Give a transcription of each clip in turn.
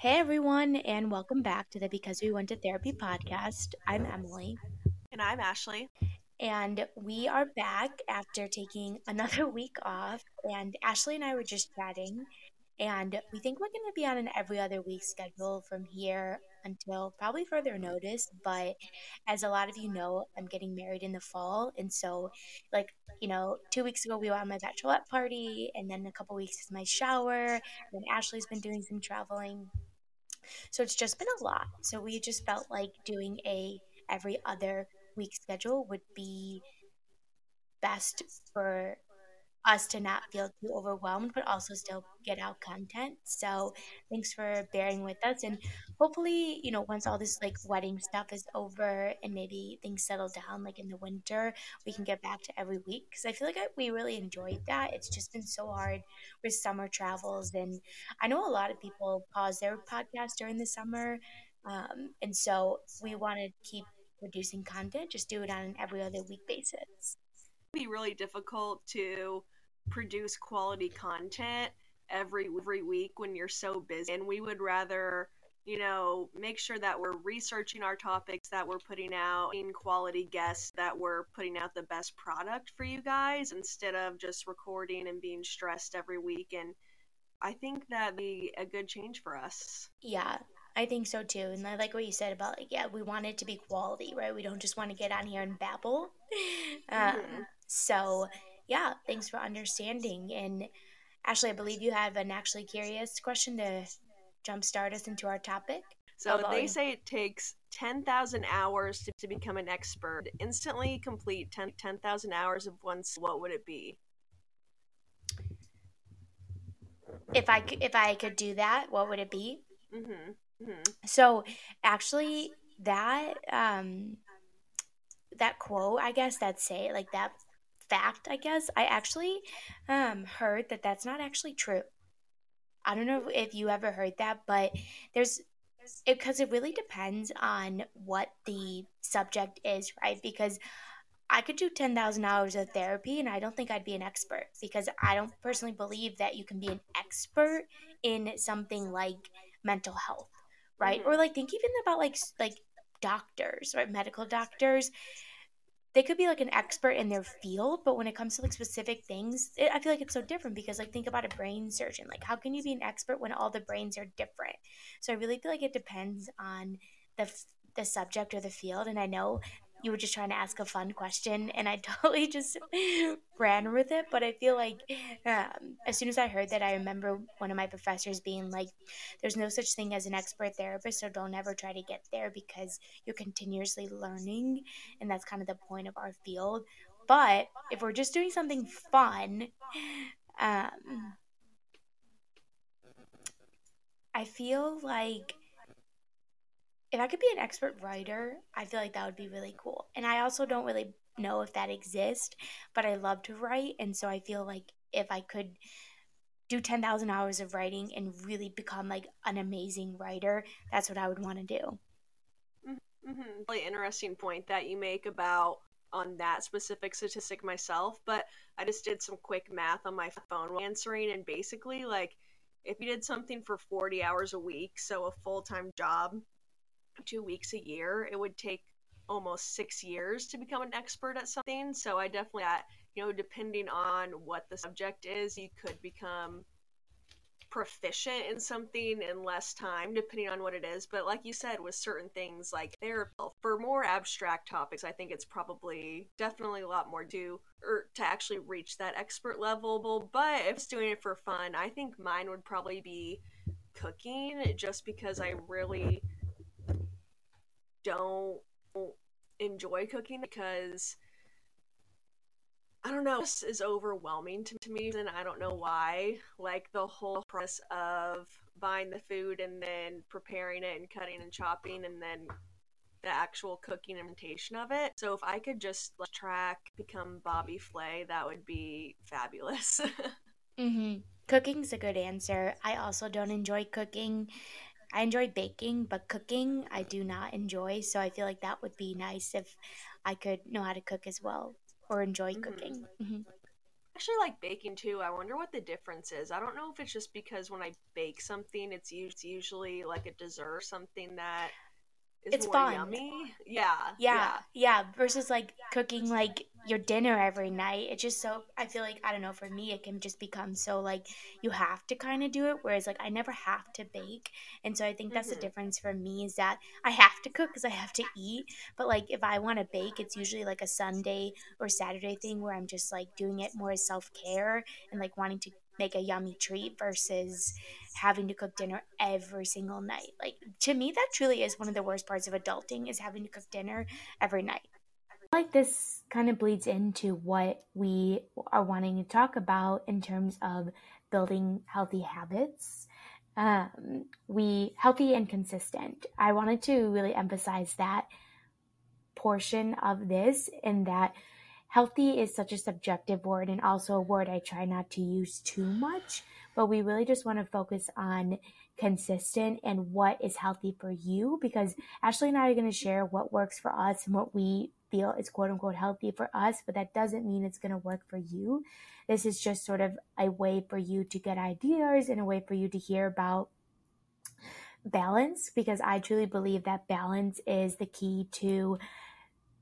Hey everyone, and welcome back to the Because We Went to Therapy podcast. I'm Emily, And I'm Ashley. and we are back after taking another week off. And Ashley and I were just chatting, and we think we're going to be on an every other week schedule from here until probably further notice. But as a lot of you know, I'm getting married in the fall, and so like you know, two weeks ago we were on my bachelorette party, and then a couple weeks is my shower. And Ashley's been doing some traveling. So it's just been a lot. So we just felt like doing a every other week schedule would be best for us to not feel too overwhelmed, but also still get out content. So thanks for bearing with us. And hopefully, you know, once all this like wedding stuff is over and maybe things settle down, like in the winter, we can get back to every week. Because I feel like I, we really enjoyed that. It's just been so hard with summer travels. And I know a lot of people pause their podcast during the summer. Um, and so we want to keep producing content, just do it on an every other week basis be really difficult to produce quality content every every week when you're so busy and we would rather you know make sure that we're researching our topics that we're putting out in quality guests that we're putting out the best product for you guys instead of just recording and being stressed every week and i think that'd be a good change for us Yeah, I think so too. And I like what you said about like, yeah, we want it to be quality, right? We don't just want to get on here and babble. Um, Mhm. so yeah, thanks for understanding. And Ashley, I believe you have an actually curious question to jumpstart us into our topic. So Although- they say it takes 10,000 hours to, to become an expert. Instantly complete 10 10,000 hours of one what would it be? If I c- if I could do that, what would it be? Mhm. Mhm. So actually, that um, that quote, I guess that say like that fact, I guess I actually um heard that that's not actually true. I don't know if you ever heard that, but there's because it really depends on what the subject is, right? Because I could do 10,000 hours of therapy and I don't think I'd be an expert because I don't personally believe that you can be an expert in something like mental health, right? Mhm. Or like think even about like like doctors, right? Medical doctors. They could be like an expert in their field, but when it comes to like specific things, it, I feel like it's so different because like think about a brain surgeon. Like how can you be an expert when all the brains are different? So I really feel like it depends on the the subject or the field. And I know you were just trying to ask a fun question, and I totally just ran with it. But I feel like um, as soon as I heard that, I remember one of my professors being like, "There's no such thing as an expert therapist, so don't ever try to get there because you're continuously learning, and that's kind of the point of our field." But if we're just doing something fun, um, I feel like if I could be an expert writer, I feel like that would be really cool. And I also don't really know if that exists, but I love to write. And so I feel like if I could do 10,000 hours of writing and really become like an amazing writer, that's what I would want to do. hmm Really interesting point that you make about on that specific statistic myself, but I just did some quick math on my phone while answering, and basically, like, if you did something for 40 hours a week, so a full time job, two weeks a year, it would take almost six years to become an expert at something. So I definitely, uh, you know, depending on what the subject is, you could become proficient in something in less time depending on what it is but like you said with certain things like therapy for more abstract topics i think it's probably definitely a lot more to or to actually reach that expert level but if it's doing it for fun i think mine would probably be cooking just because i really don't enjoy cooking because I don't know, this is overwhelming to, to me, and I don't know why. Like the whole process of buying the food and then preparing it and cutting and chopping and then the actual cooking implementation of it. So if I could just like, track, become Bobby Flay, that would be fabulous. mm-hmm. Cooking's a good answer. I also don't enjoy cooking. I enjoy baking, but cooking I do not enjoy. So I feel like that would be nice if I could know how to cook as well or enjoy Mhm. cooking. hmm actually like baking too. I wonder what the difference is. I don't know if it's just because when I bake something, it's usually like a dessert, something that it's fun. Yummy. Yeah, yeah. Yeah. Yeah. Versus like cooking like your dinner every night. It's just so I feel like I don't know, for me it can just become so like you have to kind of do it whereas like I never have to bake. And so I think that's mm-hmm. the difference for me is that I have to cook cuz I have to eat, but like if I want to bake, it's usually like a Sunday or Saturday thing where I'm just like doing it more as self-care and like wanting to make a yummy treat versus having to cook dinner every single night. Like to me that truly is one of the worst parts of adulting is having to cook dinner every night. Like this kind of bleeds into what we are wanting to talk about in terms of building healthy habits. Um, we healthy and consistent. I wanted to really emphasize that portion of this in that healthy is such a subjective word and also a word I try not to use too much, but we really just want to focus on consistent and what is healthy for you because Ashley and I are going to share what works for us and what we feel is quote unquote healthy for us, but that doesn't mean it's going to work for you. This is just sort of a way for you to get ideas and a way for you to hear about balance because I truly believe that balance is the key to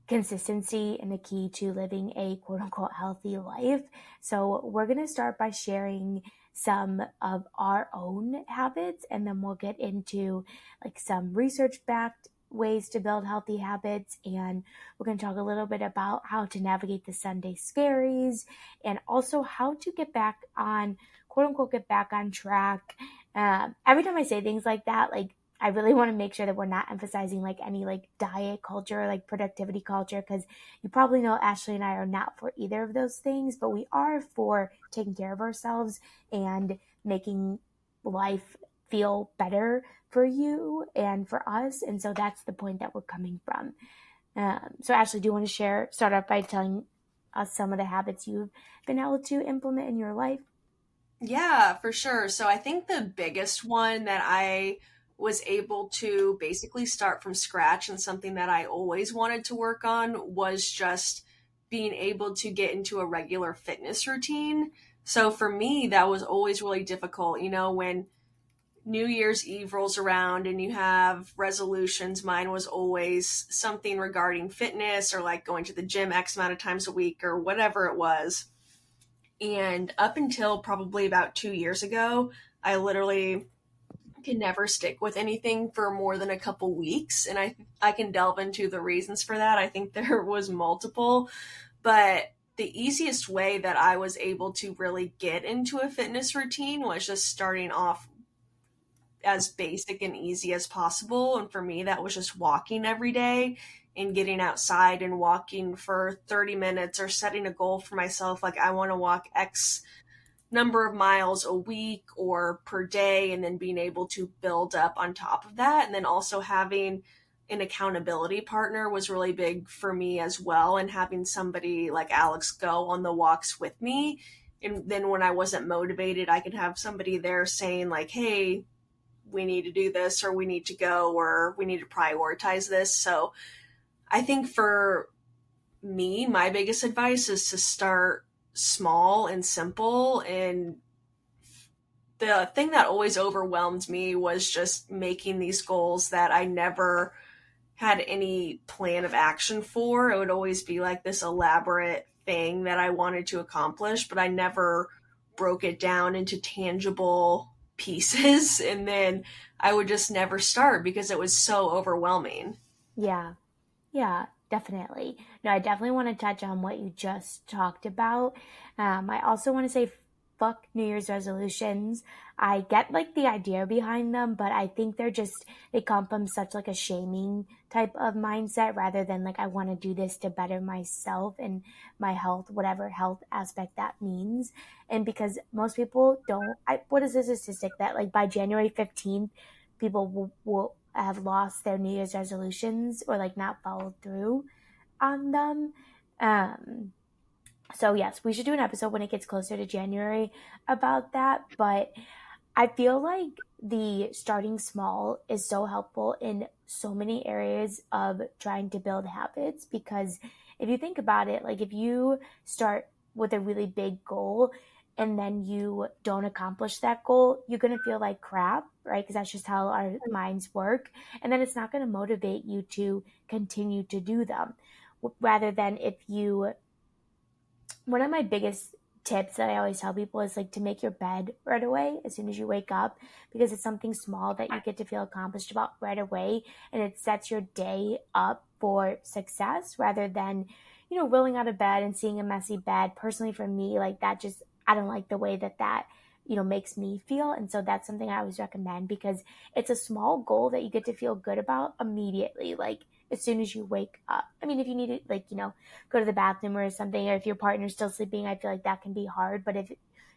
consistency and the key to living a quote unquote healthy life. So we're going to start by sharing some of our own habits and then we'll get into like some research backed ways to build healthy habits and we're going to talk a little bit about how to navigate the Sunday scaries and also how to get back on quote unquote get back on track. Um, every time I say things like that, like I really want to make sure that we're not emphasizing like any like diet culture like productivity culture because you probably know Ashley and I are not for either of those things, but we are for taking care of ourselves and making life feel better for you and for us. And so that's the point that we're coming from. Um, so, Ashley, do you want to share, start off by telling us some of the habits you've been able to implement in your life? Yeah, for sure. So, I think the biggest one that I was able to basically start from scratch and something that I always wanted to work on was just being able to get into a regular fitness routine. So for me, that was always really difficult. You know, when New Year's Eve rolls around and you have resolutions, mine was always something regarding fitness or like going to the gym X amount of times a week or whatever it was. And up until probably about two years ago, I literally can never stick with anything for more than a couple weeks. And i i can delve into the reasons for that. I think there was multiple. But the easiest way that i was able to really get into a fitness routine was just starting off as basic and easy as possible. And for me that was just walking every day and getting outside and walking for 30 minutes or setting a goal for myself like i want to walk x number of miles a week or per day and then being able to build up on top of that. And then also having an accountability partner was really big for me as well and having somebody like Alex go on the walks with me. And then when I wasn't motivated I could have somebody there saying like hey we need to do this or we need to go or we need to prioritize this so I think for me my biggest advice is to start small and simple and the thing that always overwhelmed me was just making these goals that I never had any plan of action for. It would always be like this elaborate thing that I wanted to accomplish, but I never broke it down into tangible pieces. And then I would just never start because it was so overwhelming. Yeah. Yeah definitely. No, I definitely want to touch on what you just talked about. Um, I also want to say fuck New Year's resolutions. I get like the idea behind them, but I think they're just they come from such like a shaming type of mindset rather than like I want to do this to better myself and my health, whatever health aspect that means. And because most people don't, I, what is the statistic that like by January fifteenth, people will, will have lost their New Year's resolutions or like not followed through on them. Um, so yes, we should do an episode when it gets closer to January about that. But I feel like the starting small is so helpful in so many areas of trying to build habits because if you think about it, like if you start with a really big goal and then you don't accomplish that goal, you're going to feel like crap, right? Because that's just how our mm-hmm. minds work. And then it's not going to motivate you to continue to do them. Rather than if you, one of my biggest tips that I always tell people is like to make your bed right away as soon as you wake up because it's something small that you get to feel accomplished about right away and it sets your day up for success rather than you know rolling out of bed and seeing a messy bed. Personally for me like that just I don't like the way that that you know makes me feel and so that's something I always recommend because it's a small goal that you get to feel good about immediately. Like as soon as you wake up. I mean, if you need to, like, you know, go to the bathroom or something, or if your partner's still sleeping, I feel like that can be hard. But if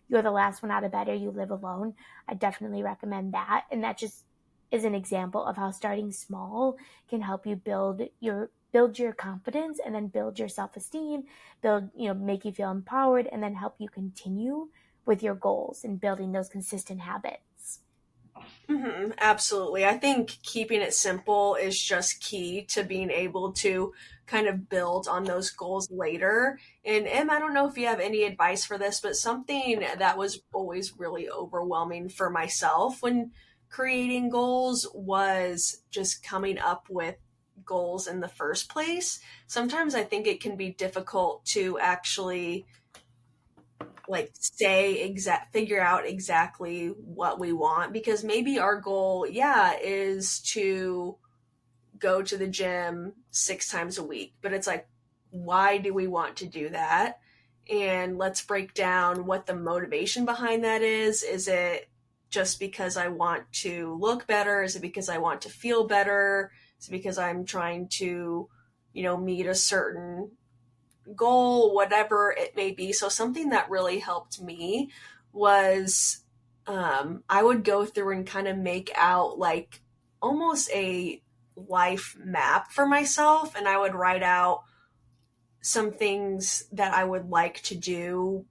you're the last one out of bed or you live alone, I definitely recommend that. And that just is an example of how starting small can help you build your build your confidence and then build your self-esteem build you know make you feel empowered and then help you continue with your goals and building those consistent habits Mm-hmm, absolutely. I think keeping it simple is just key to being able to kind of build on those goals later. And Em, I don't know if you have any advice for this, but something that was always really overwhelming for myself when creating goals was just coming up with goals in the first place. Sometimes I think it can be difficult to actually like say exact figure out exactly what we want because maybe our goal yeah is to go to the gym six times a week but it's like why do we want to do that? And let's break down what the motivation behind that is. Is it just because i want to look better? Is it because i want to feel better? Is it because i'm trying to you know meet a certain goal, whatever it may be. So, something that really helped me was um, I would go through and kind of make out like almost a life map for myself, and I would write out some things that I would like to do.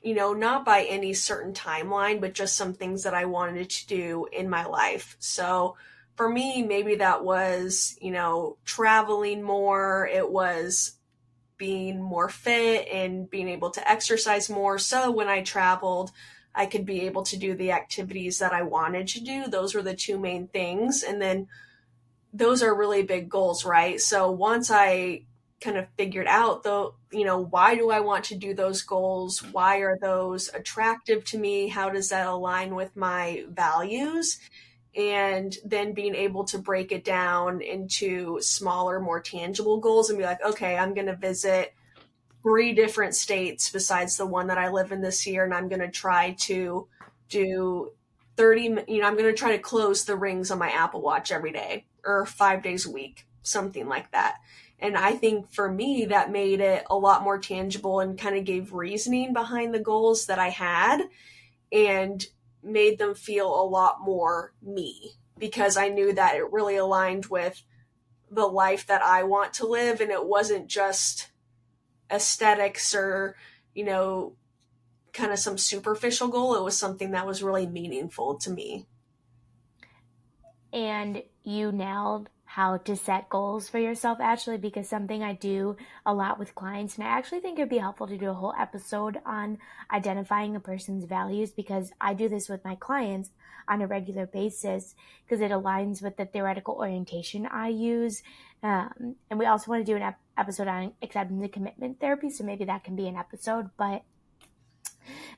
You know, not by any certain timeline, but just some things that I wanted to do in my life. So, for me, maybe that was, you know, traveling more. It was being more fit and being able to exercise more. So when I traveled, I could be able to do the activities that I wanted to do. Those were the two main things. And then those are really big goals, right? So once I kind of figured out though, you know, why do I want to do those goals? Why are those attractive to me? How does that align with my values? And then being able to break it down into smaller, more tangible goals and be like, okay, I'm going to visit three different states besides the one that I live in this year, and I'm going to try to do 30, you know, I'm going to try to close the rings on my Apple Watch every day or five days a week, something like that. And I think for me, that made it a lot more tangible and kind of gave reasoning behind the goals that I had. And made them feel a lot more me because I knew that it really aligned with the life that I want to live and it wasn't just aesthetics or, you know, kind of some superficial goal. It was something that was really meaningful to me. And you nailed how to set goals for yourself actually because something I do a lot with clients and I actually think it'd be helpful to do a whole episode on identifying a person's values because I do this with my clients on a regular basis because it aligns with the theoretical orientation I use. Um, and we also want to do an ep- episode on acceptance and commitment therapy so maybe that can be an episode but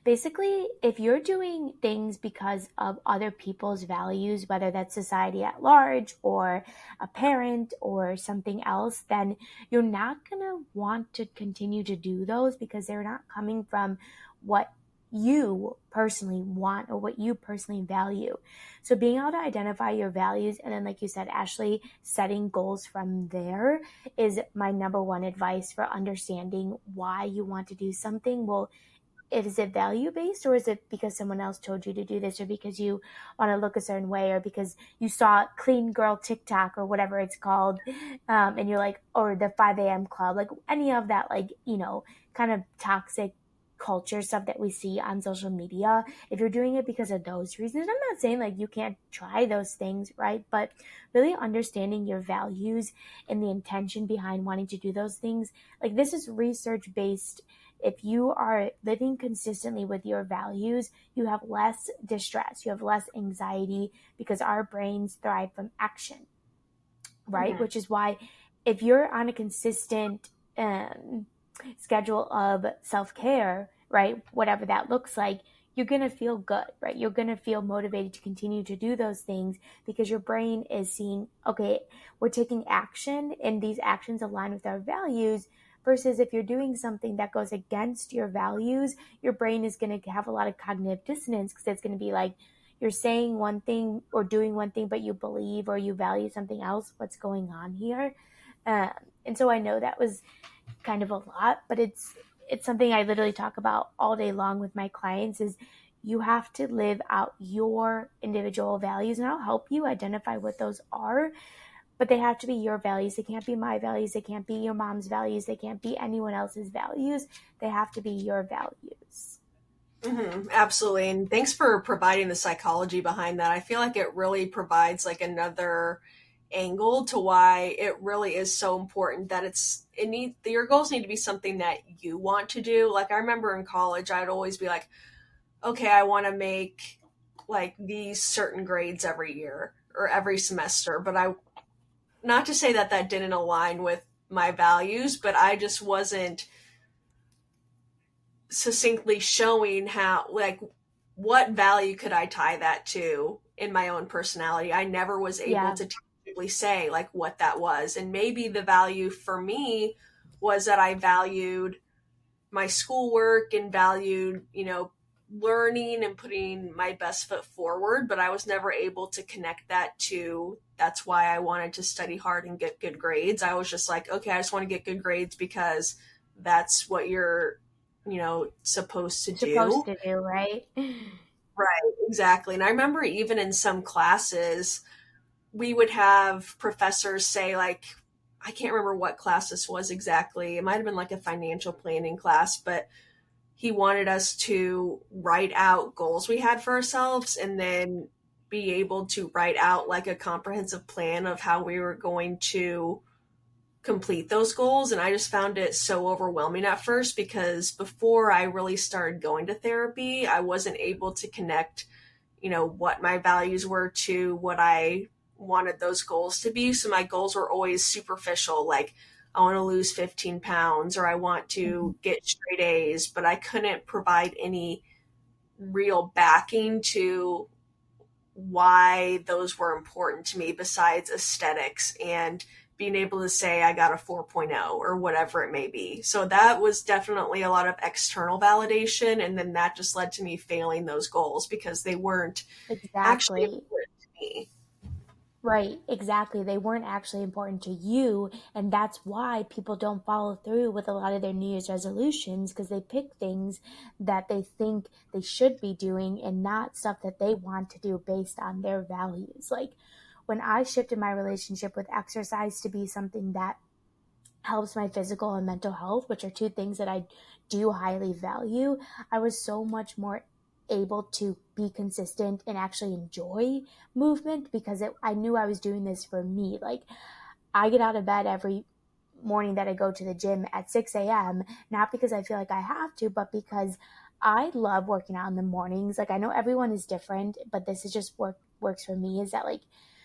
Basically, if you're doing things because of other people's values, whether that's society at large or a parent or something else, then you're not going to want to continue to do those because they're not coming from what you personally want or what you personally value. So being able to identify your values and then like you said Ashley setting goals from there is my number one advice for understanding why you want to do something. Well, is it value based or is it because someone else told you to do this or because you want to look a certain way or because you saw clean girl tiktok or whatever it's called um, and you're like or the 5 a.m club like any of that like you know kind of toxic culture stuff that we see on social media? If you're doing it because of those reasons i'm not saying like you can't try those things right? But really understanding your values and the intention behind wanting to do those things like this is research based if you are living consistently with your values, you have less distress, you have less anxiety because our brains thrive from action, right? Mm-hmm. Which is why if you're on a consistent um, schedule of self care, right, whatever that looks like, you're going to feel good, right? You're going to feel motivated to continue to do those things because your brain is seeing, okay, we're taking action and these actions align with our values. Versus if you're doing something that goes against your values, your brain is going to have a lot of cognitive dissonance because it's going to be like, you're saying one thing or doing one thing, but you believe or you value something else. What's going on here? Um, and so I know that was kind of a lot, but it's it's something I literally talk about all day long with my clients is you have to live out your individual values and I'll help you identify what those are but they have to be your values. They can't be my values. They can't be your mom's values. They can't be anyone else's values. They have to be your values. Mm-hmm, absolutely. And thanks for providing the psychology behind that. I feel like it really provides like another angle to why it really is so important that it's it need your goals need to be something that you want to do. Like I remember in college, I'd always be like, okay, I want to make like these certain grades every year or every semester, but I not to say that that didn't align with my values, but I just wasn't succinctly showing how like what value could I tie that to in my own personality. I never was able yeah. to say like what that was. And maybe the value for me was that I valued my schoolwork and valued, you know, learning and putting my best foot forward, but I was never able to connect that to that's why I wanted to study hard and get good grades. I was just like, okay, I just want to get good grades because that's what you're, you know, supposed to do. Supposed to do, right? Right, exactly. And I remember even in some classes, we would have professors say like I can't remember what class this was exactly. It might have been like a financial planning class, but he wanted us to write out goals we had for ourselves and then be able to write out like a comprehensive plan of how we were going to complete those goals. And I just found it so overwhelming at first because before I really started going to therapy, I wasn't able to connect, you know, what my values were to what I wanted those goals to be. So my goals were always superficial, like I want to lose 15 pounds or I want to mm-hmm. get straight A's, but I couldn't provide any real backing to why those were important to me besides aesthetics and being able to say I got a 4.0 or whatever it may be. So that was definitely a lot of external validation. And then that just led to me failing those goals because they weren't exactly. actually important to me. Right, exactly. They weren't actually important to you. And that's why people don't follow through with a lot of their New Year's resolutions because they pick things that they think they should be doing and not stuff that they want to do based on their values. Like when I shifted my relationship with exercise to be something that helps my physical and mental health, which are two things that I do highly value, I was so much more able to be consistent and actually enjoy movement because it, I knew I was doing this for me. Like, I get out of bed every morning that I go to the gym at 6 a.m., not because I feel like I have to, but because I love working out in the mornings. Like, I know everyone is different, but this is just work works for me. Is that like,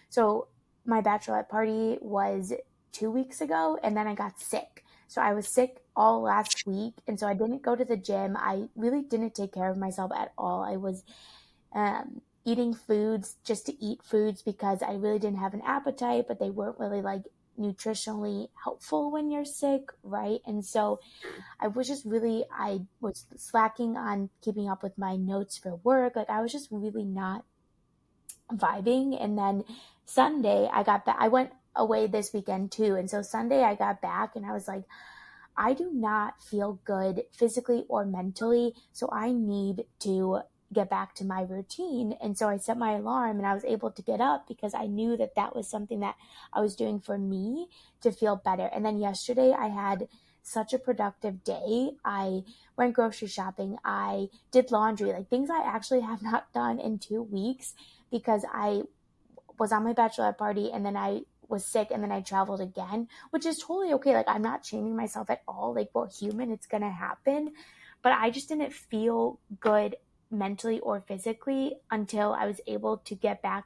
so my bachelorette party was two weeks ago, and then I got sick. So I was sick all last week. And so I didn't go to the gym. I really didn't take care of myself at all. I was um, eating foods just to eat foods because I really didn't have an appetite, but they weren't really like nutritionally helpful when you're sick, right? And so I was just really, I was slacking on keeping up with my notes for work. Like I was just really not vibing. And then Sunday, I got back, I went away this weekend too. And so Sunday I got back and I was like, I do not feel good physically or mentally. So I need to get back to my routine. And so I set my alarm and I was able to get up because I knew that that was something that I was doing for me to feel better. And then yesterday I had such a productive day. I went grocery shopping. I did laundry, like things I actually have not done in two weeks because I was on my bachelorette party and then I was sick and then I traveled again, which is totally okay. Like I'm not shaming myself at all. Like we're human, it's gonna happen. But I just didn't feel good mentally or physically until I was able to get back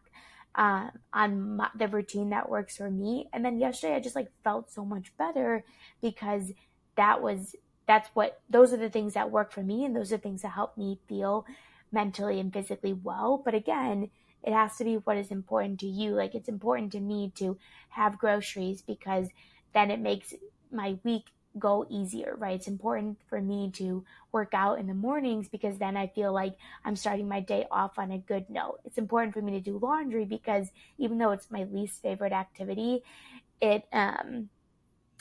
uh, on my, the routine that works for me. And then yesterday, I just like felt so much better because that was that's what those are the things that work for me, and those are things that help me feel mentally and physically well. But again, it has to be what is important to you. Like it's important to me to have groceries because then it makes my week go easier, right? It's important for me to work out in the mornings because then I feel like I'm starting my day off on a good note. It's important for me to do laundry because even though it's my least favorite activity, it um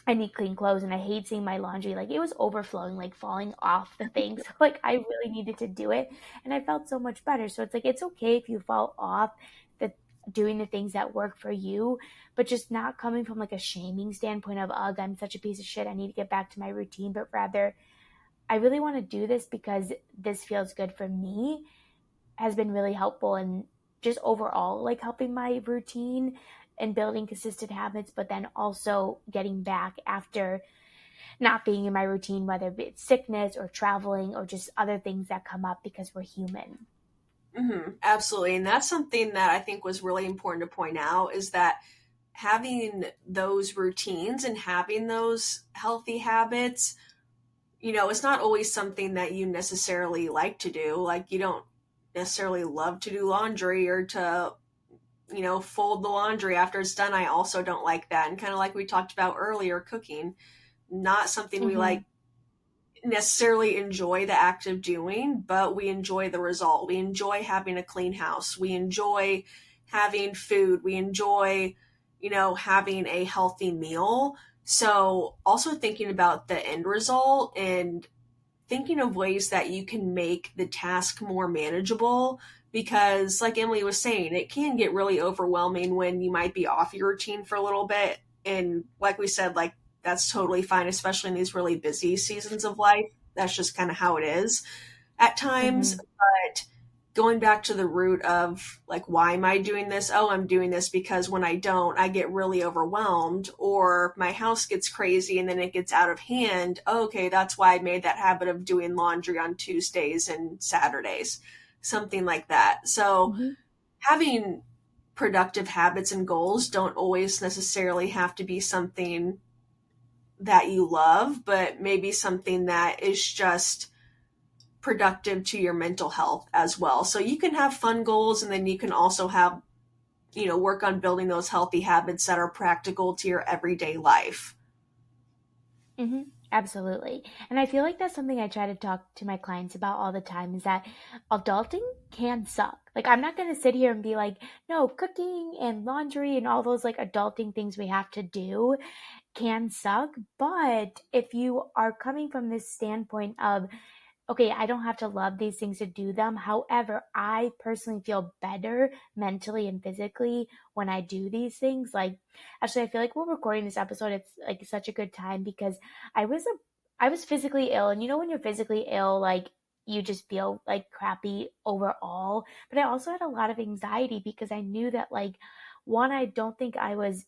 I need clean clothes and I hate seeing my laundry like it was overflowing, like falling off the thing. So like I really needed to do it and I felt so much better. So it's like it's okay if you fall off the doing the things that work for you, but just not coming from like a shaming standpoint of ugh, I'm such a piece of shit. I need to get back to my routine, but rather I really want to do this because this feels good for me has been really helpful and just overall like helping my routine and building consistent habits, but then also getting back after not being in my routine, whether it's sickness or traveling or just other things that come up because we're human. Mm-hmm, absolutely. And that's something that I think was really important to point out is that having those routines and having those healthy habits, you know, it's not always something that you necessarily like to do. Like, you don't necessarily love to do laundry or to you know, fold the laundry after it's done. I also don't like that. And kind of like we talked about earlier, cooking, not something mm-hmm. we like necessarily enjoy the act of doing, but we enjoy the result. We enjoy having a clean house. We enjoy having food. We enjoy, you know, having a healthy meal. So also thinking about the end result and thinking of ways that you can make the task more manageable because like Emily was saying, it can get really overwhelming when you might be off your routine for a little bit. And like we said, like that's totally fine, especially in these really busy seasons of life. That's just kind of how it is at times. Mm-hmm. But going back to the root of like, why am I doing this? Oh, I'm doing this because when I don't, I get really overwhelmed or my house gets crazy and then it gets out of hand. Oh, okay, that's why I made that habit of doing laundry on Tuesdays and Saturdays something like that. So mm-hmm. having productive habits and goals don't always necessarily have to be something that you love, but maybe something that is just productive to your mental health as well. So you can have fun goals and then you can also have you know work on building those healthy habits that are practical to your everyday life. Mhm. Absolutely. And I feel like that's something I try to talk to my clients about all the time is that adulting can suck. Like, I'm not going to sit here and be like, no, cooking and laundry and all those like adulting things we have to do can suck. But if you are coming from this standpoint of, okay, I don't have to love these things to do them. However, I personally feel better mentally and physically when I do these things. Like, actually, I feel like we're recording this episode. It's like such a good time because I was a, I was physically ill, and you know when you're physically ill, like you just feel like crappy overall. But I also had a lot of anxiety because I knew that like one, I don't think I was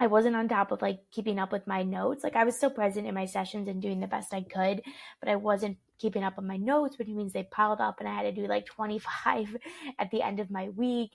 I wasn't on top of like keeping up with my notes. Like I was still present in my sessions and doing the best I could, but I wasn't keeping up on my notes, which means they piled up and I had to do like 25 at the end of my week.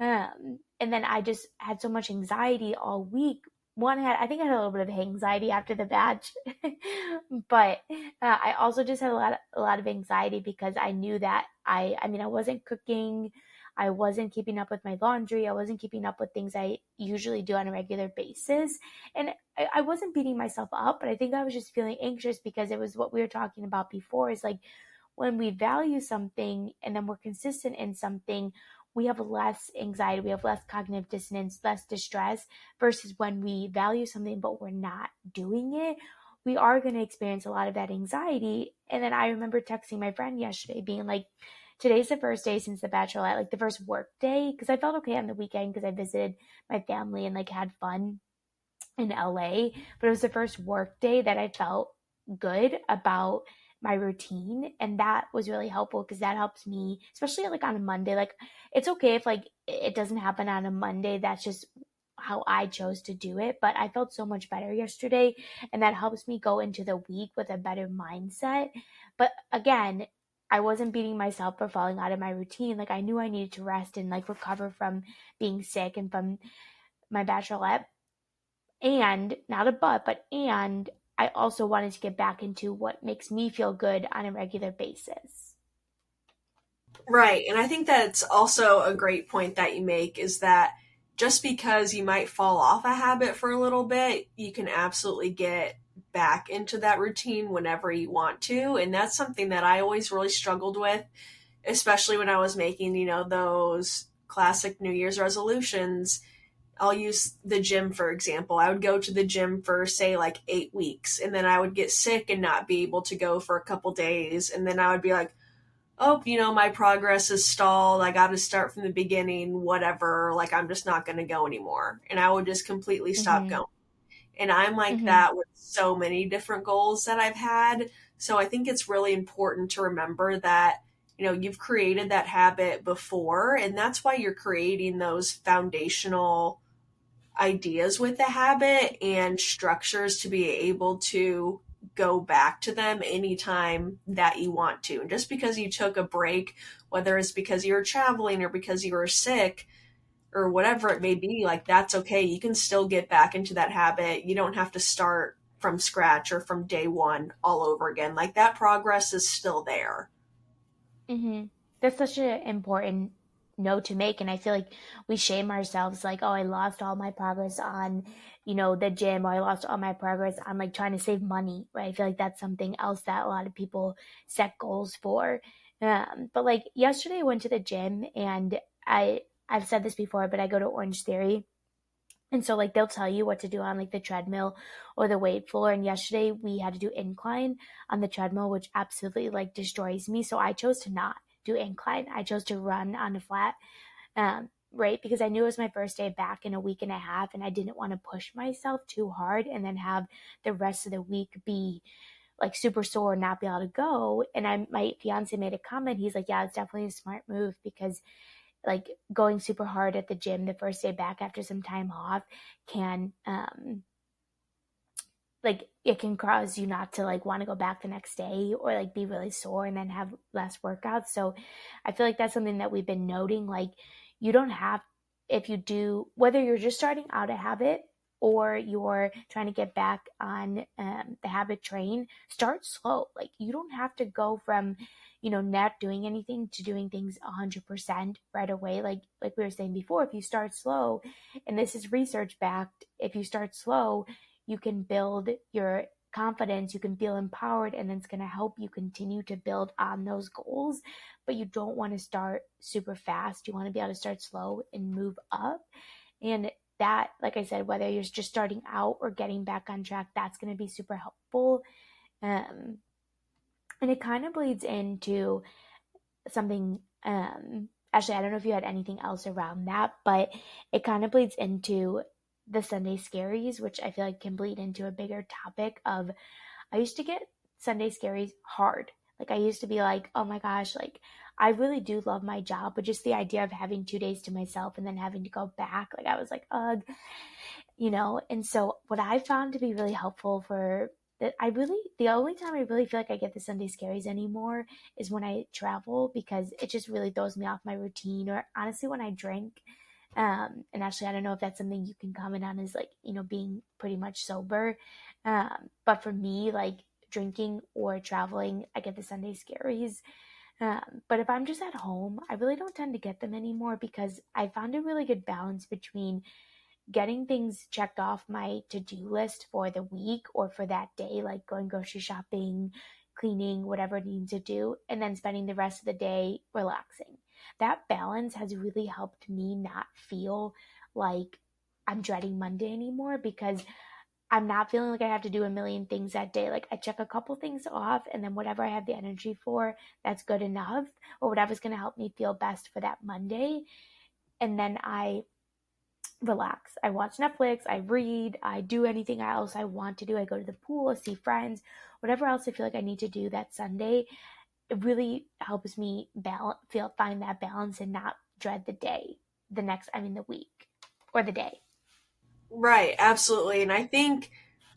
Um, and then I just had so much anxiety all week. One had, I think I had a little bit of anxiety after the batch, but uh, I also just had a lot, of, a lot of anxiety because I knew that I, I mean, I wasn't cooking I wasn't keeping up with my laundry. I wasn't keeping up with things I usually do on a regular basis. And I, I wasn't beating myself up, but I think I was just feeling anxious because it was what we were talking about before is like when we value something and then we're consistent in something, we have less anxiety, we have less cognitive dissonance, less distress versus when we value something but we're not doing it. We are going to experience a lot of that anxiety. And then I remember texting my friend yesterday being like, today's the first day since the bachelorette, like the first work day, because I felt okay on the weekend because I visited my family and like had fun in LA. But it was the first work day that I felt good about my routine and that was really helpful because that helps me especially like on a monday like it's okay if like it doesn't happen on a monday that's just how I chose to do it, but I felt so much better yesterday and that helps me go into the week with a better mindset. But again, I wasn't beating myself for falling out of my routine. Like I knew I needed to rest and like recover from being sick and from my bachelorette. And not a but, but and I also wanted to get back into what makes me feel good on a regular basis. Right. And I think that's also a great point that you make is that just because you might fall off a habit for a little bit, you can absolutely get back into that routine whenever you want to. And that's something that I always really struggled with, especially when I was making, you know, those classic New Year's resolutions. I'll use the gym for example. I would go to the gym for say like 8 weeks and then I would get sick and not be able to go for a couple days and then I would be like, oh, you know, my progress is stalled. I got to start from the beginning, whatever. Like, I'm just not going to go anymore. And I would just completely stop mm-hmm. going. And I'm like mm-hmm. that with so many different goals that I've had. So I think it's really important to remember that, you know, you've created that habit before. And that's why you're creating those foundational ideas with the habit and structures to be able to go back to them anytime that you want to. And just because you took a break, whether it's because you were traveling or because you were sick or whatever it may be, like that's okay. You can still get back into that habit. You don't have to start from scratch or from day one all over again. Like that progress is still there. Mm-hmm. That's such an important note to make. And I feel like we shame ourselves like, oh, I lost all my progress on you know, the gym or I lost all my progress on like trying to save money, right? I feel like that's something else that a lot of people set goals for. Um, but like yesterday I went to the gym and I, I've said this before, but I go to Orange Theory. And so like they'll tell you what to do on like the treadmill or the weight floor. And yesterday we had to do incline on the treadmill, which absolutely like destroys me. So I chose to not do incline. I chose to run on a flat. Um, right? Because I knew it was my first day back in a week and a half and I didn't want to push myself too hard and then have the rest of the week be like super sore and not be able to go. And I my fiance made a comment. He's like, Yeah, it's definitely a smart move because like going super hard at the gym the first day back after some time off can um like it can cause you not to like want to go back the next day or like be really sore and then have less workouts. So I feel like that's something that we've been noting like you don't have if you do whether you're just starting out a habit or you're trying to get back on um, the habit train start slow like you don't have to go from you know not doing anything to doing things 100% right away like like we were saying before if you start slow and this is research backed if you start slow you can build your confidence, you can feel empowered, and it's going to help you continue to build on those goals. But you don't want to start super fast. You want to be able to start slow and move up. And that, like I said, whether you're just starting out or getting back on track, that's going to be super helpful. Um, and it kind of bleeds into something. Um, actually, I don't know if you had anything else around that, but it kind of bleeds into the Sunday scaries, which I feel like can bleed into a bigger topic of I used to get Sunday scaries hard. Like I used to be like, oh my gosh, like I really do love my job, but just the idea of having two days to myself and then having to go back, like I was like, ugh, you know. And so what I found to be really helpful for that, I really the only time I really feel like I get the Sunday scaries anymore is when I travel because it just really throws me off my routine. Or honestly, when I drink, um, and actually, I don't know if that's something you can comment on is like, you know, being pretty much sober. Um, but for me, like drinking or traveling, I get the Sunday scaries. Um, but if I'm just at home, I really don't tend to get them anymore because I found a really good balance between getting things checked off my to do list for the week or for that day, like going grocery shopping, cleaning, whatever it needs to do, and then spending the rest of the day relaxing that balance has really helped me not feel like I'm dreading Monday anymore because I'm not feeling like I have to do a million things that day. Like I check a couple things off and then whatever I have the energy for, that's good enough or whatever's going to help me feel best for that Monday. And then I relax. I watch Netflix, I read, I do anything else I want to do. I go to the pool, I see friends, whatever else I feel like I need to do that Sunday it really helps me balance, feel find that balance and not dread the day, the next, I mean the week or the day. Right, absolutely. And I think,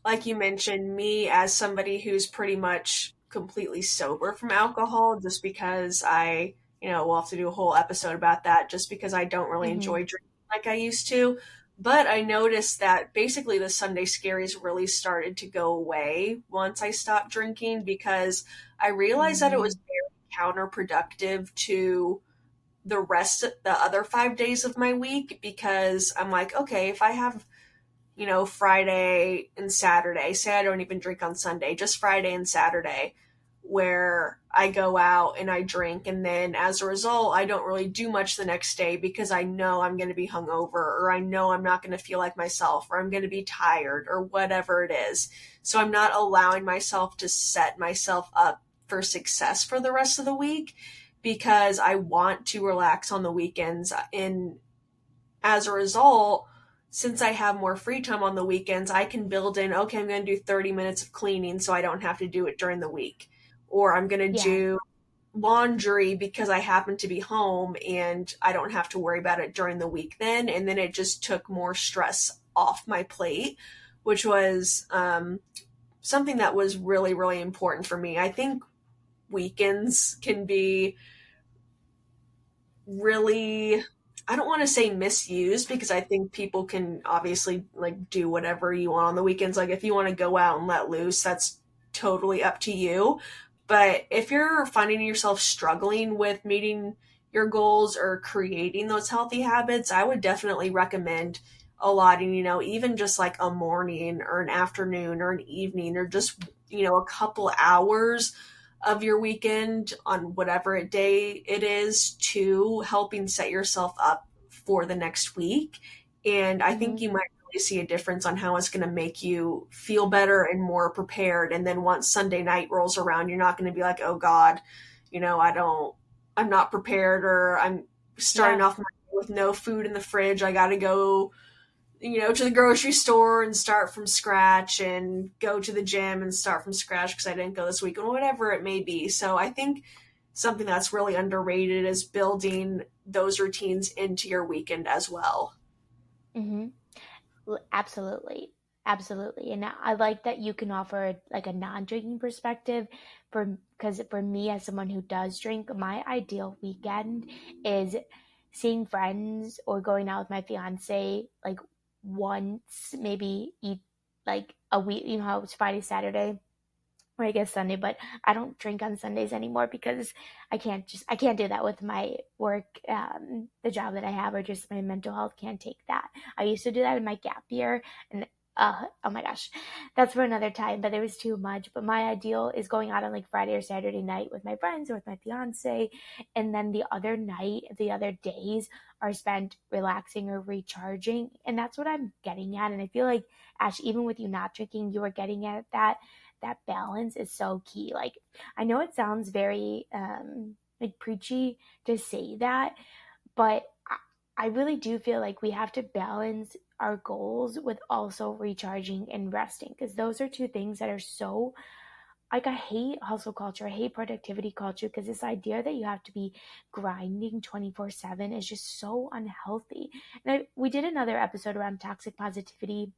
like you mentioned, me as somebody who's pretty much completely sober from alcohol, just because I, you know, we'll have to do a whole episode about that, just because I don't really mm-hmm. enjoy drinking like I used to. But I noticed that basically the Sunday scaries really started to go away once I stopped drinking because I realized mm-hmm. that it was very counterproductive to the rest of the other five days of my week because I'm like, okay, if I have, you know, Friday and Saturday, say I don't even drink on Sunday, just Friday and Saturday, where I go out and I drink, and then as a result, I don't really do much the next day because I know I'm going to be hungover, or I know I'm not going to feel like myself, or I'm going to be tired, or whatever it is. So I'm not allowing myself to set myself up for success for the rest of the week because I want to relax on the weekends. And as a result, since I have more free time on the weekends, I can build in, okay, I'm going to do 30 minutes of cleaning so I don't have to do it during the week or I'm going to yeah. do laundry because I happen to be home and I don't have to worry about it during the week then. And then it just took more stress off my plate, which was um, something that was really, really important for me. I think weekends can be really I don't want to say misused because I think people can obviously like do whatever you want on the weekends. Like if you want to go out and let loose, that's totally up to you. But if you're finding yourself struggling with meeting your goals or creating those healthy habits, I would definitely recommend allotting, you know, even just like a morning or an afternoon or an evening or just, you know, a couple hours of your weekend on whatever day it is to helping set yourself up for the next week. And I think mm-hmm. you might really see a difference on how it's going to make you feel better and more prepared. And then once Sunday night rolls around, you're not going to be like, oh God, you know, I don't, I'm not prepared or I'm starting yeah. off with no food in the fridge. I got to go, you know, to the grocery store and start from scratch and go to the gym and start from scratch because I didn't go this week or whatever it may be. So I think something that's really underrated is building those routines into your weekend as well. Mm-hmm. Absolutely. Absolutely. And I like that you can offer like a non-drinking perspective for because for me as someone who does drink, my ideal weekend is seeing friends or going out with my fiance like once, maybe eat like a week, you know how it's Friday, Saturday or I guess Sunday, but I don't drink on Sundays anymore because I can't just I can't do that with my work, um, the job that I have, or just my mental health can't take that. I used to do that in my gap year, and uh, oh my gosh, that's for another time. But it was too much. But my ideal is going out on like Friday or Saturday night with my friends or with my fiance, and then the other night, the other days are spent relaxing or recharging, and that's what I'm getting at. And I feel like Ash, even with you not drinking, you are getting at that that balance is so key. Like I know it sounds very um like preachy to say that, but I, really do feel like we have to balance our goals with also recharging and resting because those are two things that are so like I hate hustle culture, I hate productivity culture because this idea that you have to be grinding 24/7 is just so unhealthy. And I, we did another episode around toxic positivity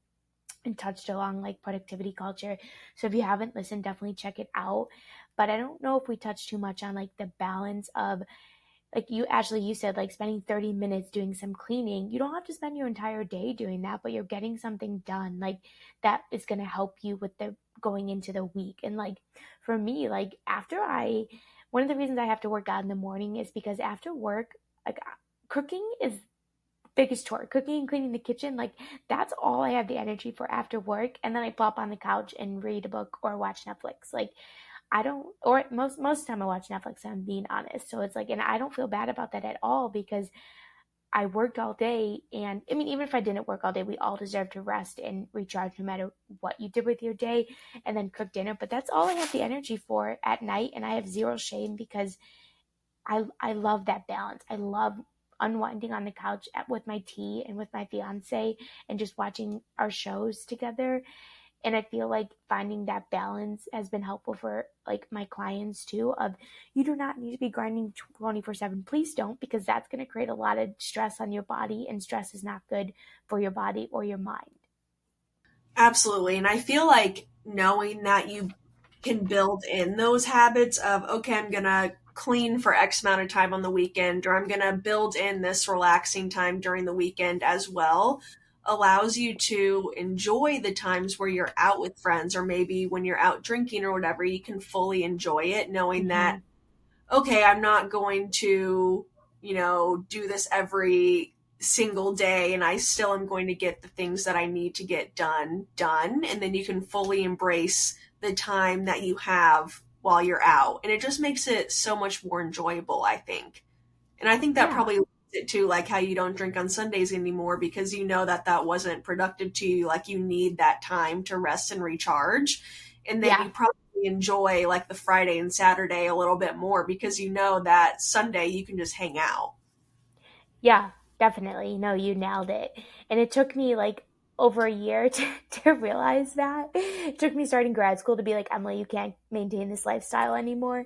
and touched along like productivity culture. So if you haven't listened, definitely check it out. But I don't know if we touched too much on like the balance of like you actually you said like spending 30 minutes doing some cleaning. You don't have to spend your entire day doing that, but you're getting something done like that is going to help you with the going into the week. And like for me, like after I one of the reasons I have to work out in the morning is because after work, like cooking is biggest chore cooking and cleaning the kitchen like that's all i have the energy for after work and then i plop on the couch and read a book or watch netflix like i don't or most most time i watch netflix i'm being honest so it's like and i don't feel bad about that at all because i worked all day and i mean even if i didn't work all day we all deserve to rest and recharge no matter what you did with your day and then cook dinner but that's all i have the energy for at night and i have zero shame because I I love that balance. I love unwinding on the couch at, with my tea and with my fiance and just watching our shows together. And i feel like finding that balance has been helpful for like my clients too of you do not need to be grinding 24 7 please don't because that's going to create a lot of stress on your body and stress is not good for your body or your mind. Absolutely. And I feel like knowing that you can build in those habits of, okay, I'm going to clean for X amount of time on the weekend, or I'm going to build in this relaxing time during the weekend as well, allows you to enjoy the times where you're out with friends, or maybe when you're out drinking or whatever, you can fully enjoy it, knowing mm-hmm. that, okay, I'm not going to, you know, do this every single day and I still am going to get the things that I need to get done done and then you can fully embrace the time that you have while you're out and it just makes it so much more enjoyable I think. And I think that yeah. probably it to like how you don't drink on Sundays anymore because you know that that wasn't productive to you like you need that time to rest and recharge and then yeah. you probably enjoy like the Friday and Saturday a little bit more because you know that Sunday you can just hang out. Yeah, definitely. No, you nailed it. And it took me like over a year to, to realize that. It took me starting grad school to be like, Emily, you can't maintain this lifestyle anymore.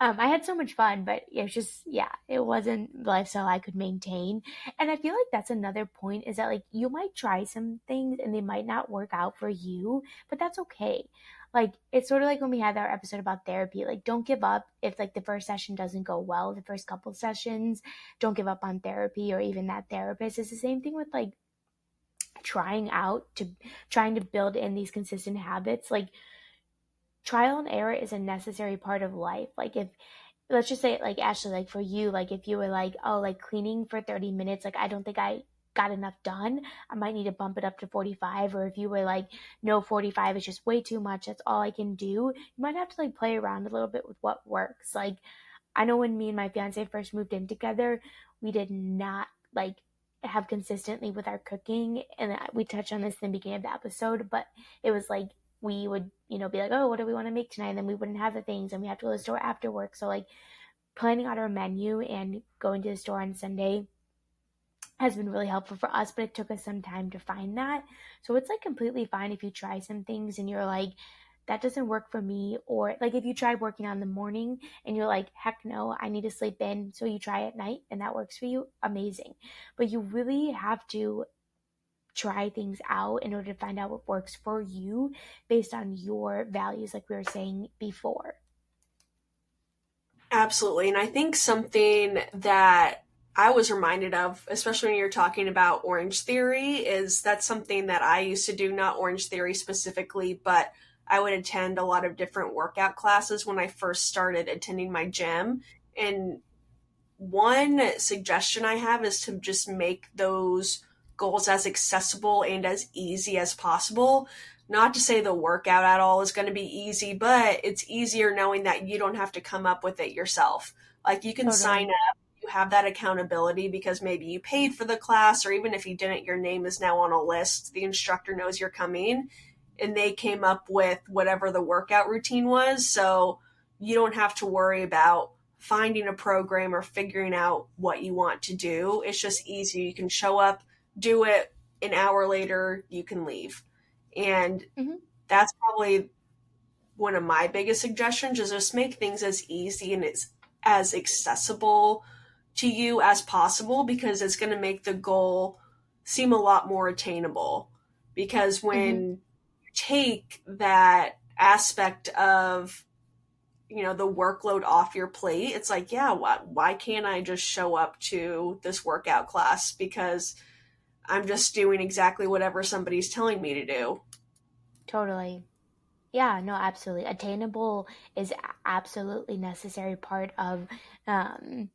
Um, I had so much fun, but it was just, yeah, it wasn't the lifestyle I could maintain. And I feel like that's another point is that like you might try some things and they might not work out for you, but that's okay like it's sort of like when we had our episode about therapy like don't give up if like the first session doesn't go well the first couple sessions don't give up on therapy or even that therapist it's the same thing with like trying out to trying to build in these consistent habits like trial and error is a necessary part of life like if let's just say like Ashley like for you like if you were like oh like cleaning for 30 minutes like I don't think I got enough done, I might need to bump it up to 45. Or if you were like, no, 45 is just way too much, that's all I can do, you might have to like play around a little bit with what works. Like, I know when me and my fiance first moved in together, we did not like have consistently with our cooking. And we touched on this in the beginning of the episode, but it was like, we would, you know, be like, oh, what do we want to make tonight? And then we wouldn't have the things and we have to go to the store after work. So, like, planning out our menu and going to the store on Sunday has been really helpful for us, but it took us some time to find that. So it's like completely fine if you try some things and you're like, that doesn't work for me. Or like if you try working on the morning and you're like, heck no, I need to sleep in. So you try at night and that works for you, amazing. But you really have to try things out in order to find out what works for you based on your values, like we were saying before. Absolutely. And I think something that I was reminded of, especially when you're talking about Orange Theory, is that's something that I used to do, not Orange Theory specifically, but I would attend a lot of different workout classes when I first started attending my gym. And one suggestion I have is to just make those goals as accessible and as easy as possible. Not to say the workout at all is going to be easy, but it's easier knowing that you don't have to come up with it yourself. Like you can totally. sign up you have that accountability because maybe you paid for the class or even if you didn't your name is now on a list the instructor knows you're coming and they came up with whatever the workout routine was so you don't have to worry about finding a program or figuring out what you want to do it's just easy you can show up do it an hour later you can leave and mm-hmm. that's probably one of my biggest suggestions is just make things as easy and as as accessible to you as possible because it's going to make the goal seem a lot more attainable. Because when mm-hmm. Take that aspect of you know the workload off your plate it's like yeah why, why can't i just show up to this workout class? Because i'm just doing exactly whatever somebody's telling me to do. Totally. Yeah no absolutely. Attainable is absolutely necessary part of um,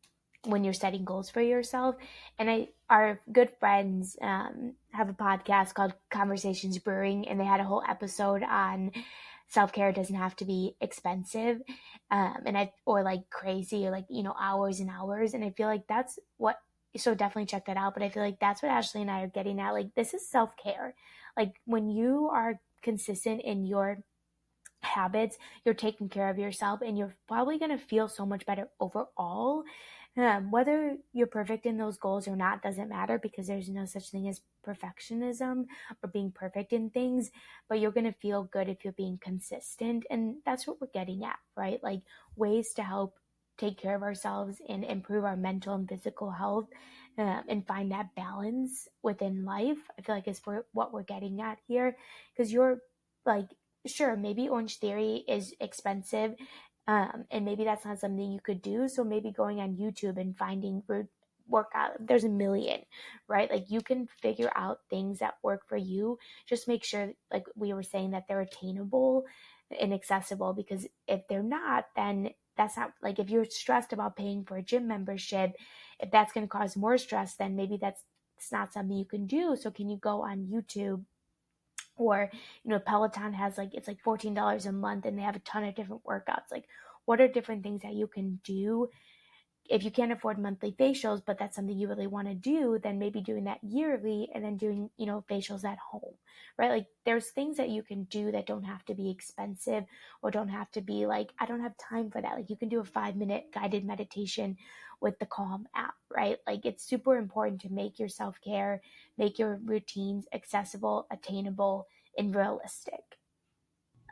when you're setting goals for yourself. And I, our good friends um, have a podcast called Conversations Brewing, and they had a whole episode on self care doesn't have to be expensive, um, and I or like crazy or like you know hours and hours. And I feel like that's what. So definitely check that out. But I feel like that's what Ashley and I are getting at. Like this is self care. Like when you are consistent in your habits, you're taking care of yourself and you're probably going to feel so much better overall um, whether you're perfect in those goals or not doesn't matter because there's no such thing as perfectionism or being perfect in things, but you're going to feel good if you're being consistent. And that's what we're getting at, right? Like ways to help take care of ourselves and improve our mental and physical health uh, and find that balance within life. I feel like is for what we're getting at here because you're like sure maybe Orange Theory is expensive. Um, and maybe that's not something you could do. So maybe going on YouTube and finding workout, there's a million, right? Like you can figure out things that work for you. Just make sure, like we were saying, that they're attainable and accessible because if they're not, then that's not like if you're stressed about paying for a gym membership, if that's going to cause more stress, then maybe that's it's not something you can do. So can you go on YouTube or you know Peloton has like it's like $14 a month and they have a ton of different workouts. Like what are different things that you can do if you can't afford monthly facials, but that's something you really want to do, then maybe doing that yearly and then doing, you know, facials at home, right? Like there's things that you can do that don't have to be expensive or don't have to be like, I don't have time for that. Like you can do a five minute guided meditation with the Calm app, right? Like it's super important to make your self care, make your routines accessible, attainable, and realistic.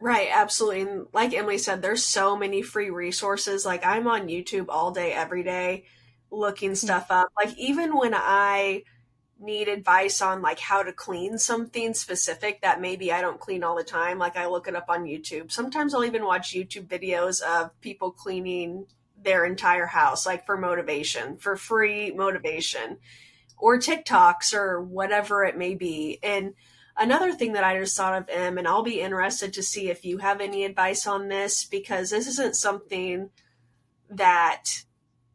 Right, absolutely. And like Emily said, there's so many free resources. Like I'm on YouTube all day, every day, looking stuff up. Like even when I need advice on like how to clean something specific that maybe I don't clean all the time, like I look it up on YouTube. Sometimes I'll even watch YouTube videos of people cleaning their entire house, like for motivation, for free motivation, or TikToks or whatever it may be. And Another thing that I just thought of, Em, and I'll be interested to see if you have any advice on this because this isn't something that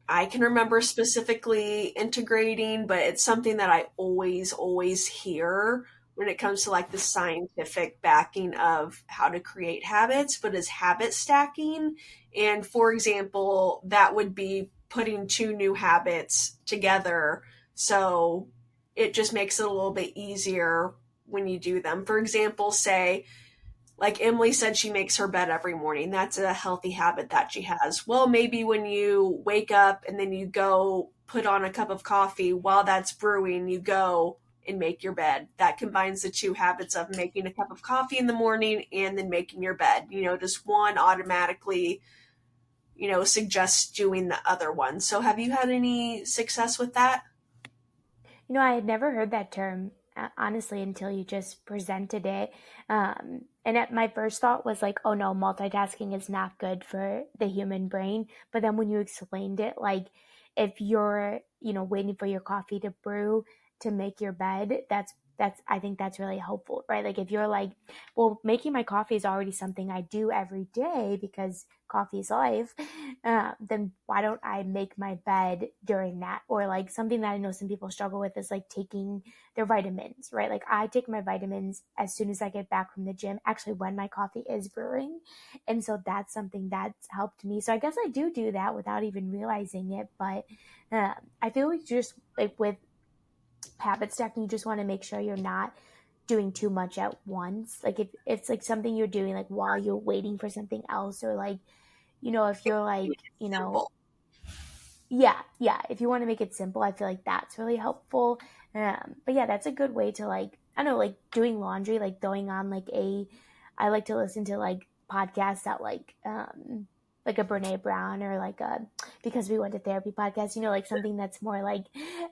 I can remember specifically integrating, but it's something that I always, always hear when it comes to like the scientific backing of how to create habits, but is habit stacking. And for example, that would be putting two new habits together. So it just makes it a little bit easier when you do them. For example, say, like Emily said, she makes her bed every morning. That's a healthy habit that she has. Well, maybe when you wake up and then you go put on a cup of coffee while that's brewing, you go and make your bed. That combines the two habits of making a cup of coffee in the morning and then making your bed. You know, just one automatically, you know, suggests doing the other one. So, have you had any success with that? You know, I had never heard that term honestly until you just presented it. Um, and at my first thought was like, oh no, multitasking is not good for the human brain. But then when you explained it, like if you're, you know, waiting for your coffee to brew to make your bed, that's that's i think that's really helpful right? Like if you're like well making my coffee is already something i do every day because coffee is life uh, then why don't i make my bed during that? Or like something that i know some people struggle with is like taking their vitamins right? Like i take my vitamins as soon as i get back from the gym actually when my coffee is brewing. And so that's something that's helped me. So i guess i do do that without even realizing it but uh, i feel like just like with habit stacking, you just want to make sure you're not doing too much at once. Like if it's like something you're doing like while you're waiting for something else or like you know, if you're like, you know Yeah, yeah. If you want to make it simple, I feel like that's really helpful. Um, but yeah, that's a good way to like I don't know, like doing laundry, like going on like a I like to listen to like podcasts that like um like a Brene Brown or like a because we went to therapy podcast, you know, like something that's more like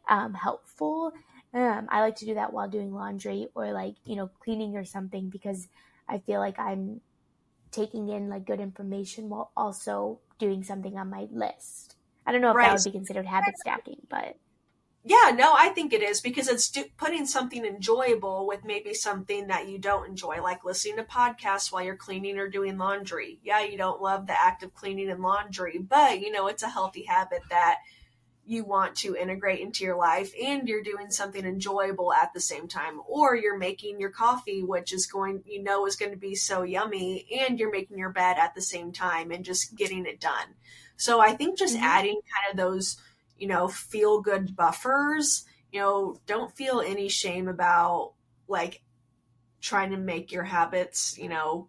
um, helpful. Um, I like to do that while doing laundry or like you know cleaning or something because I feel like I'm taking in like good information while also doing something on my list. I don't know if right. that would be considered habit stacking, but yeah, no, I think it is because it's do- putting something enjoyable with maybe something that you don't enjoy, like listening to podcasts while you're cleaning or doing laundry. Yeah, you don't love the act of cleaning and laundry, but you know, it's a healthy habit that you want to integrate into your life and you're doing something enjoyable at the same time or you're making your coffee which is going you know is going to be so yummy and you're making your bed at the same time and just getting it done so i think just mm-hmm. adding kind of those you know, feel good buffers. You know, don't feel any shame about like trying to make your habits, you know,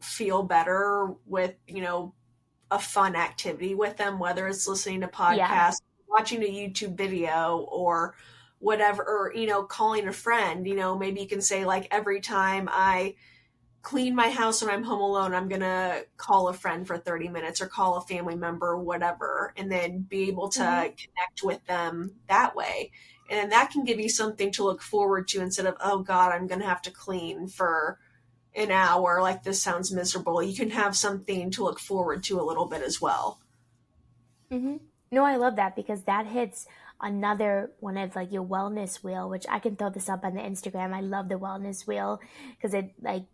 feel better with, you know, a fun activity with them, whether it's listening to podcasts, yeah. watching a YouTube video, or whatever, or, you know, calling a friend. You know, maybe you can say, like, every time I clean my house when I'm home alone. I'm going to call a friend for 30 minutes or call a family member, whatever, and then be able to mm-hmm. connect with them that way. And that can give you something to look forward to instead of, oh God, I'm going to have to clean for an hour. Like this sounds miserable. You can have something to look forward to a little bit as well. Mm-hmm. No, I love that because that hits another one of like your wellness wheel, which I can throw this up on the Instagram. I love the wellness wheel because it like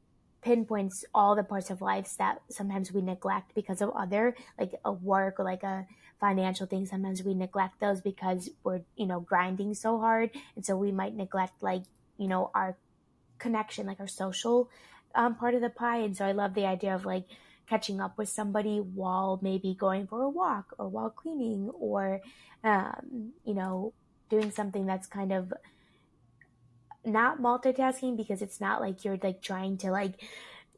pinpoints all the parts of life that sometimes we neglect because of other like a work or like a financial thing. Sometimes we neglect those because we're you know grinding so hard. And so we might neglect like you know our connection like our social um, part of the pie. And so i love the idea of like catching up with somebody while maybe going for a walk or while cleaning or um, you know doing something that's kind of not multitasking because it's not like you're like trying to like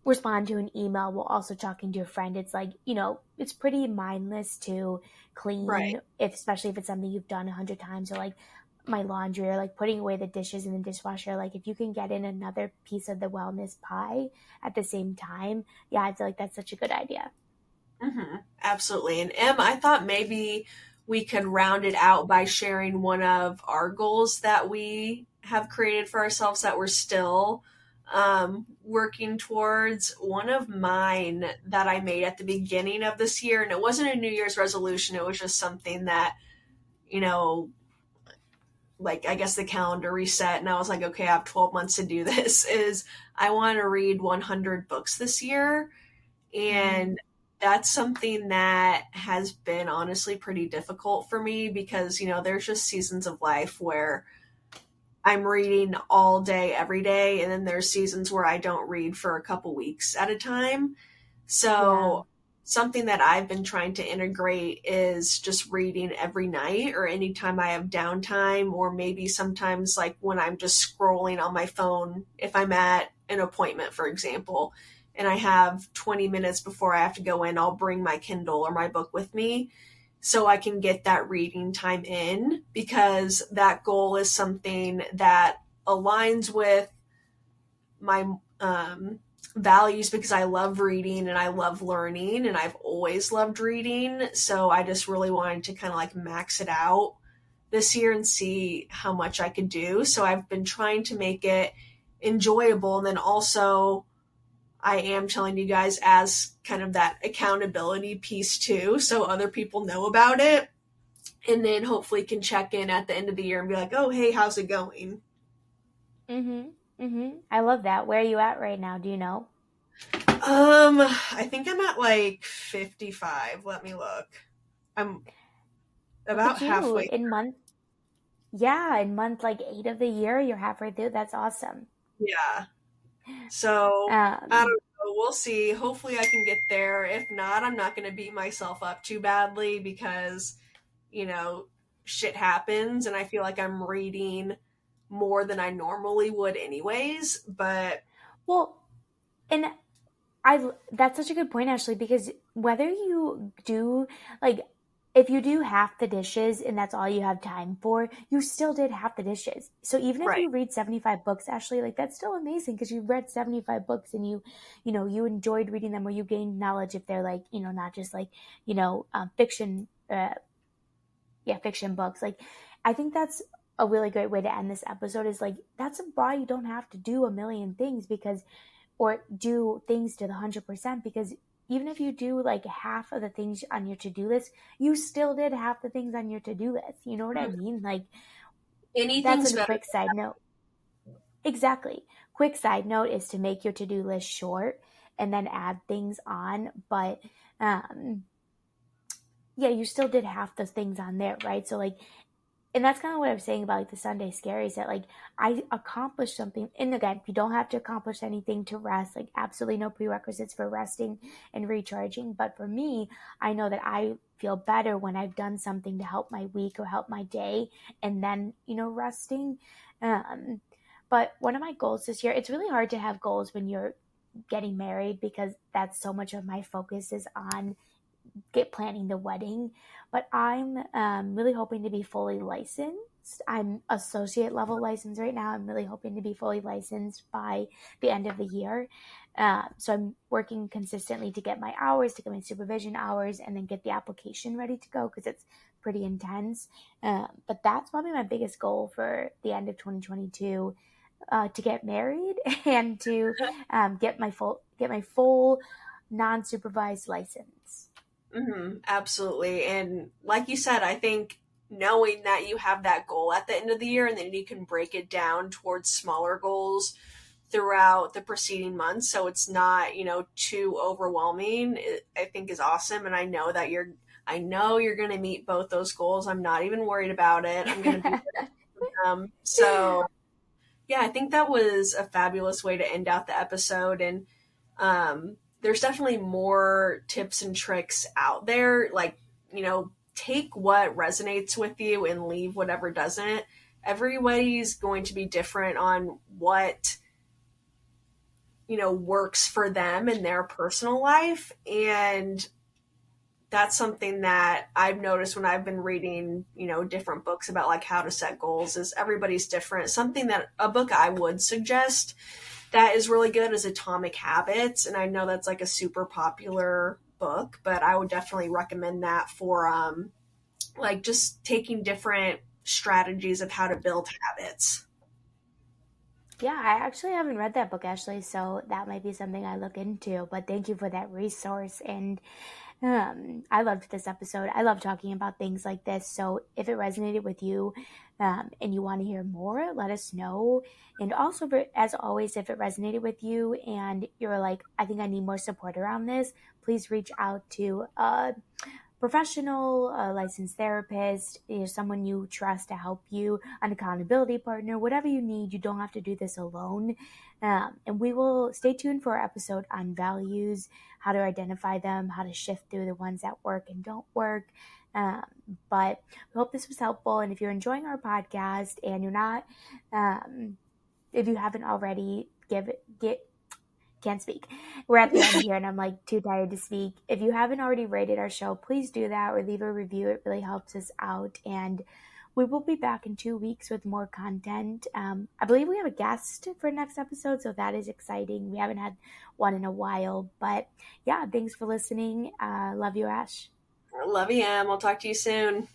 respond to an email while also talking to a friend. It's like, you know, it's pretty mindless to clean, right. if especially if it's something you've done a hundred times or like my laundry or like putting away the dishes in the dishwasher. Like if you can get in another piece of the wellness pie at the same time, yeah, I feel like that's such a good idea. Mm-hmm. Absolutely. And Em, I thought maybe we could round it out by sharing one of our goals that we have created for ourselves that we're still um, working towards. One of mine that I made at the beginning of this year, and it wasn't a New Year's resolution, it was just something that, you know, like I guess the calendar reset, and I was like, okay, I have 12 months to do this. Is I want to read 100 books this year. And mm that's something that has been honestly pretty difficult for me because, you know, there's just seasons of life where I'm reading all day, every day, and then there's seasons where I don't read for a couple weeks at a time. So, yeah. something that I've been trying to integrate is just reading every night or anytime I have downtime, or maybe sometimes like when I'm just scrolling on my phone, if I'm at an appointment, for example, and I have 20 minutes before I have to go in, I'll bring my Kindle or my book with me so I can get that reading time in because that goal is something that aligns with my um, values because I love reading and I love learning and I've always loved reading. So I just really wanted to kind of like max it out this year and see how much I could do. So I've been trying to make it enjoyable and then also I am telling you guys as kind of that accountability piece too, so other people know about it. And then hopefully can check in at the end of the year and be like, oh, hey, how's it going? Mm hmm. Mm hmm. I love that. Where are you at right now? Do you know? Um, I think I'm at like 55. Let me look. I'm about halfway. In month, yeah, in month like eight of the year, you're halfway through. That's awesome. Yeah. So um, I don't know. We'll see. Hopefully, I can get there. If not, I'm not going to beat myself up too badly because, you know, shit happens, and I feel like I'm reading more than I normally would, anyways. But well, and I that's such a good point, Ashley, because whether you do like if you do half the dishes and that's all you have time for, you still did half the dishes. So even if right. you read 75 books, Ashley, like that's still amazing because you read 75 books and you, you know, you enjoyed reading them or you gained knowledge if they're like, you know, not just like, you know, um, fiction, uh, yeah, fiction books. Like, I think that's a really great way to end this episode is like, that's why you don't have to do a million things because, or do things to the 100% because even if you do like half of the things on your to-do list, you still did half the things on your to-do list. You know what. I mean? Like anything's that's a quick side note. Exactly. Quick side note is to make your to-do list short and then add things on, but um yeah, you still did half the things on there, right? So like and that's kind of what I'm saying about like the Sunday scary is that like I accomplished something. And again, you don't have to accomplish anything to rest. Like absolutely no prerequisites for resting and recharging. But for me, I know that I feel better when I've done something to help my week or help my day, and then you know resting. Um, but one of my goals this year, it's really hard to have goals when you're getting married because that's so much of my focus is on get planning the wedding but i'm um, really hoping to be fully licensed I'm associate level licensed right now. I'm really hoping to be fully licensed by the end of the year. Uh, so I'm working consistently to get my hours, to get my supervision hours, and then get the application ready to go because it's pretty intense. Uh, but that's probably my biggest goal for the end of 2022 uh, to get married and to um, get my full get my full non supervised license. Mm-hmm, absolutely, and like you said, I think knowing that you have that goal at the end of the year and then you can break it down towards smaller goals throughout the preceding months so it's not you know too overwhelming i think is awesome. And i know that you're i know you're going to meet both those goals. I'm not even worried about it. I'm going to be um, so yeah i think that was a fabulous way to end out the episode. And um, there's definitely more tips and tricks out there like you know take what resonates with you and leave whatever doesn't. Everybody's going to be different on what you know works for them in their personal life and that's something that I've noticed when I've been reading, you know, different books about like how to set goals is everybody's different. Something that a book I would suggest that is really good is Atomic Habits and I know that's like a super popular book, but I would definitely recommend that for um like just taking different strategies of how to build habits. Yeah, I actually haven't read that book, Ashley, so that might be something I look into. But thank you for that resource. And um, I loved this episode. I love talking about things like this. So if it resonated with you um, and you want to hear more, let us know. And also, as always, if it resonated with you and you're like, I think I need more support around this, please reach out to uh, professional, a licensed therapist, someone you trust to help you, an accountability partner, whatever you need. You don't have to do this alone. Um, and we will stay tuned for our episode on values, how to identify them, how to shift through the ones that work and don't work. Um, but we hope this was helpful. And if you're enjoying our podcast and you're not, um, if you haven't already, give it, get can't speak. We're at the end here and I'm like too tired to speak. If you haven't already rated our show, please do that or leave a review. It really helps us out. And we will be back in two weeks with more content. Um, I believe we have a guest for next episode, so that is exciting. We haven't had one in a while, but yeah, thanks for listening. Uh, love you, Ash. love you, Em. We'll talk to you soon.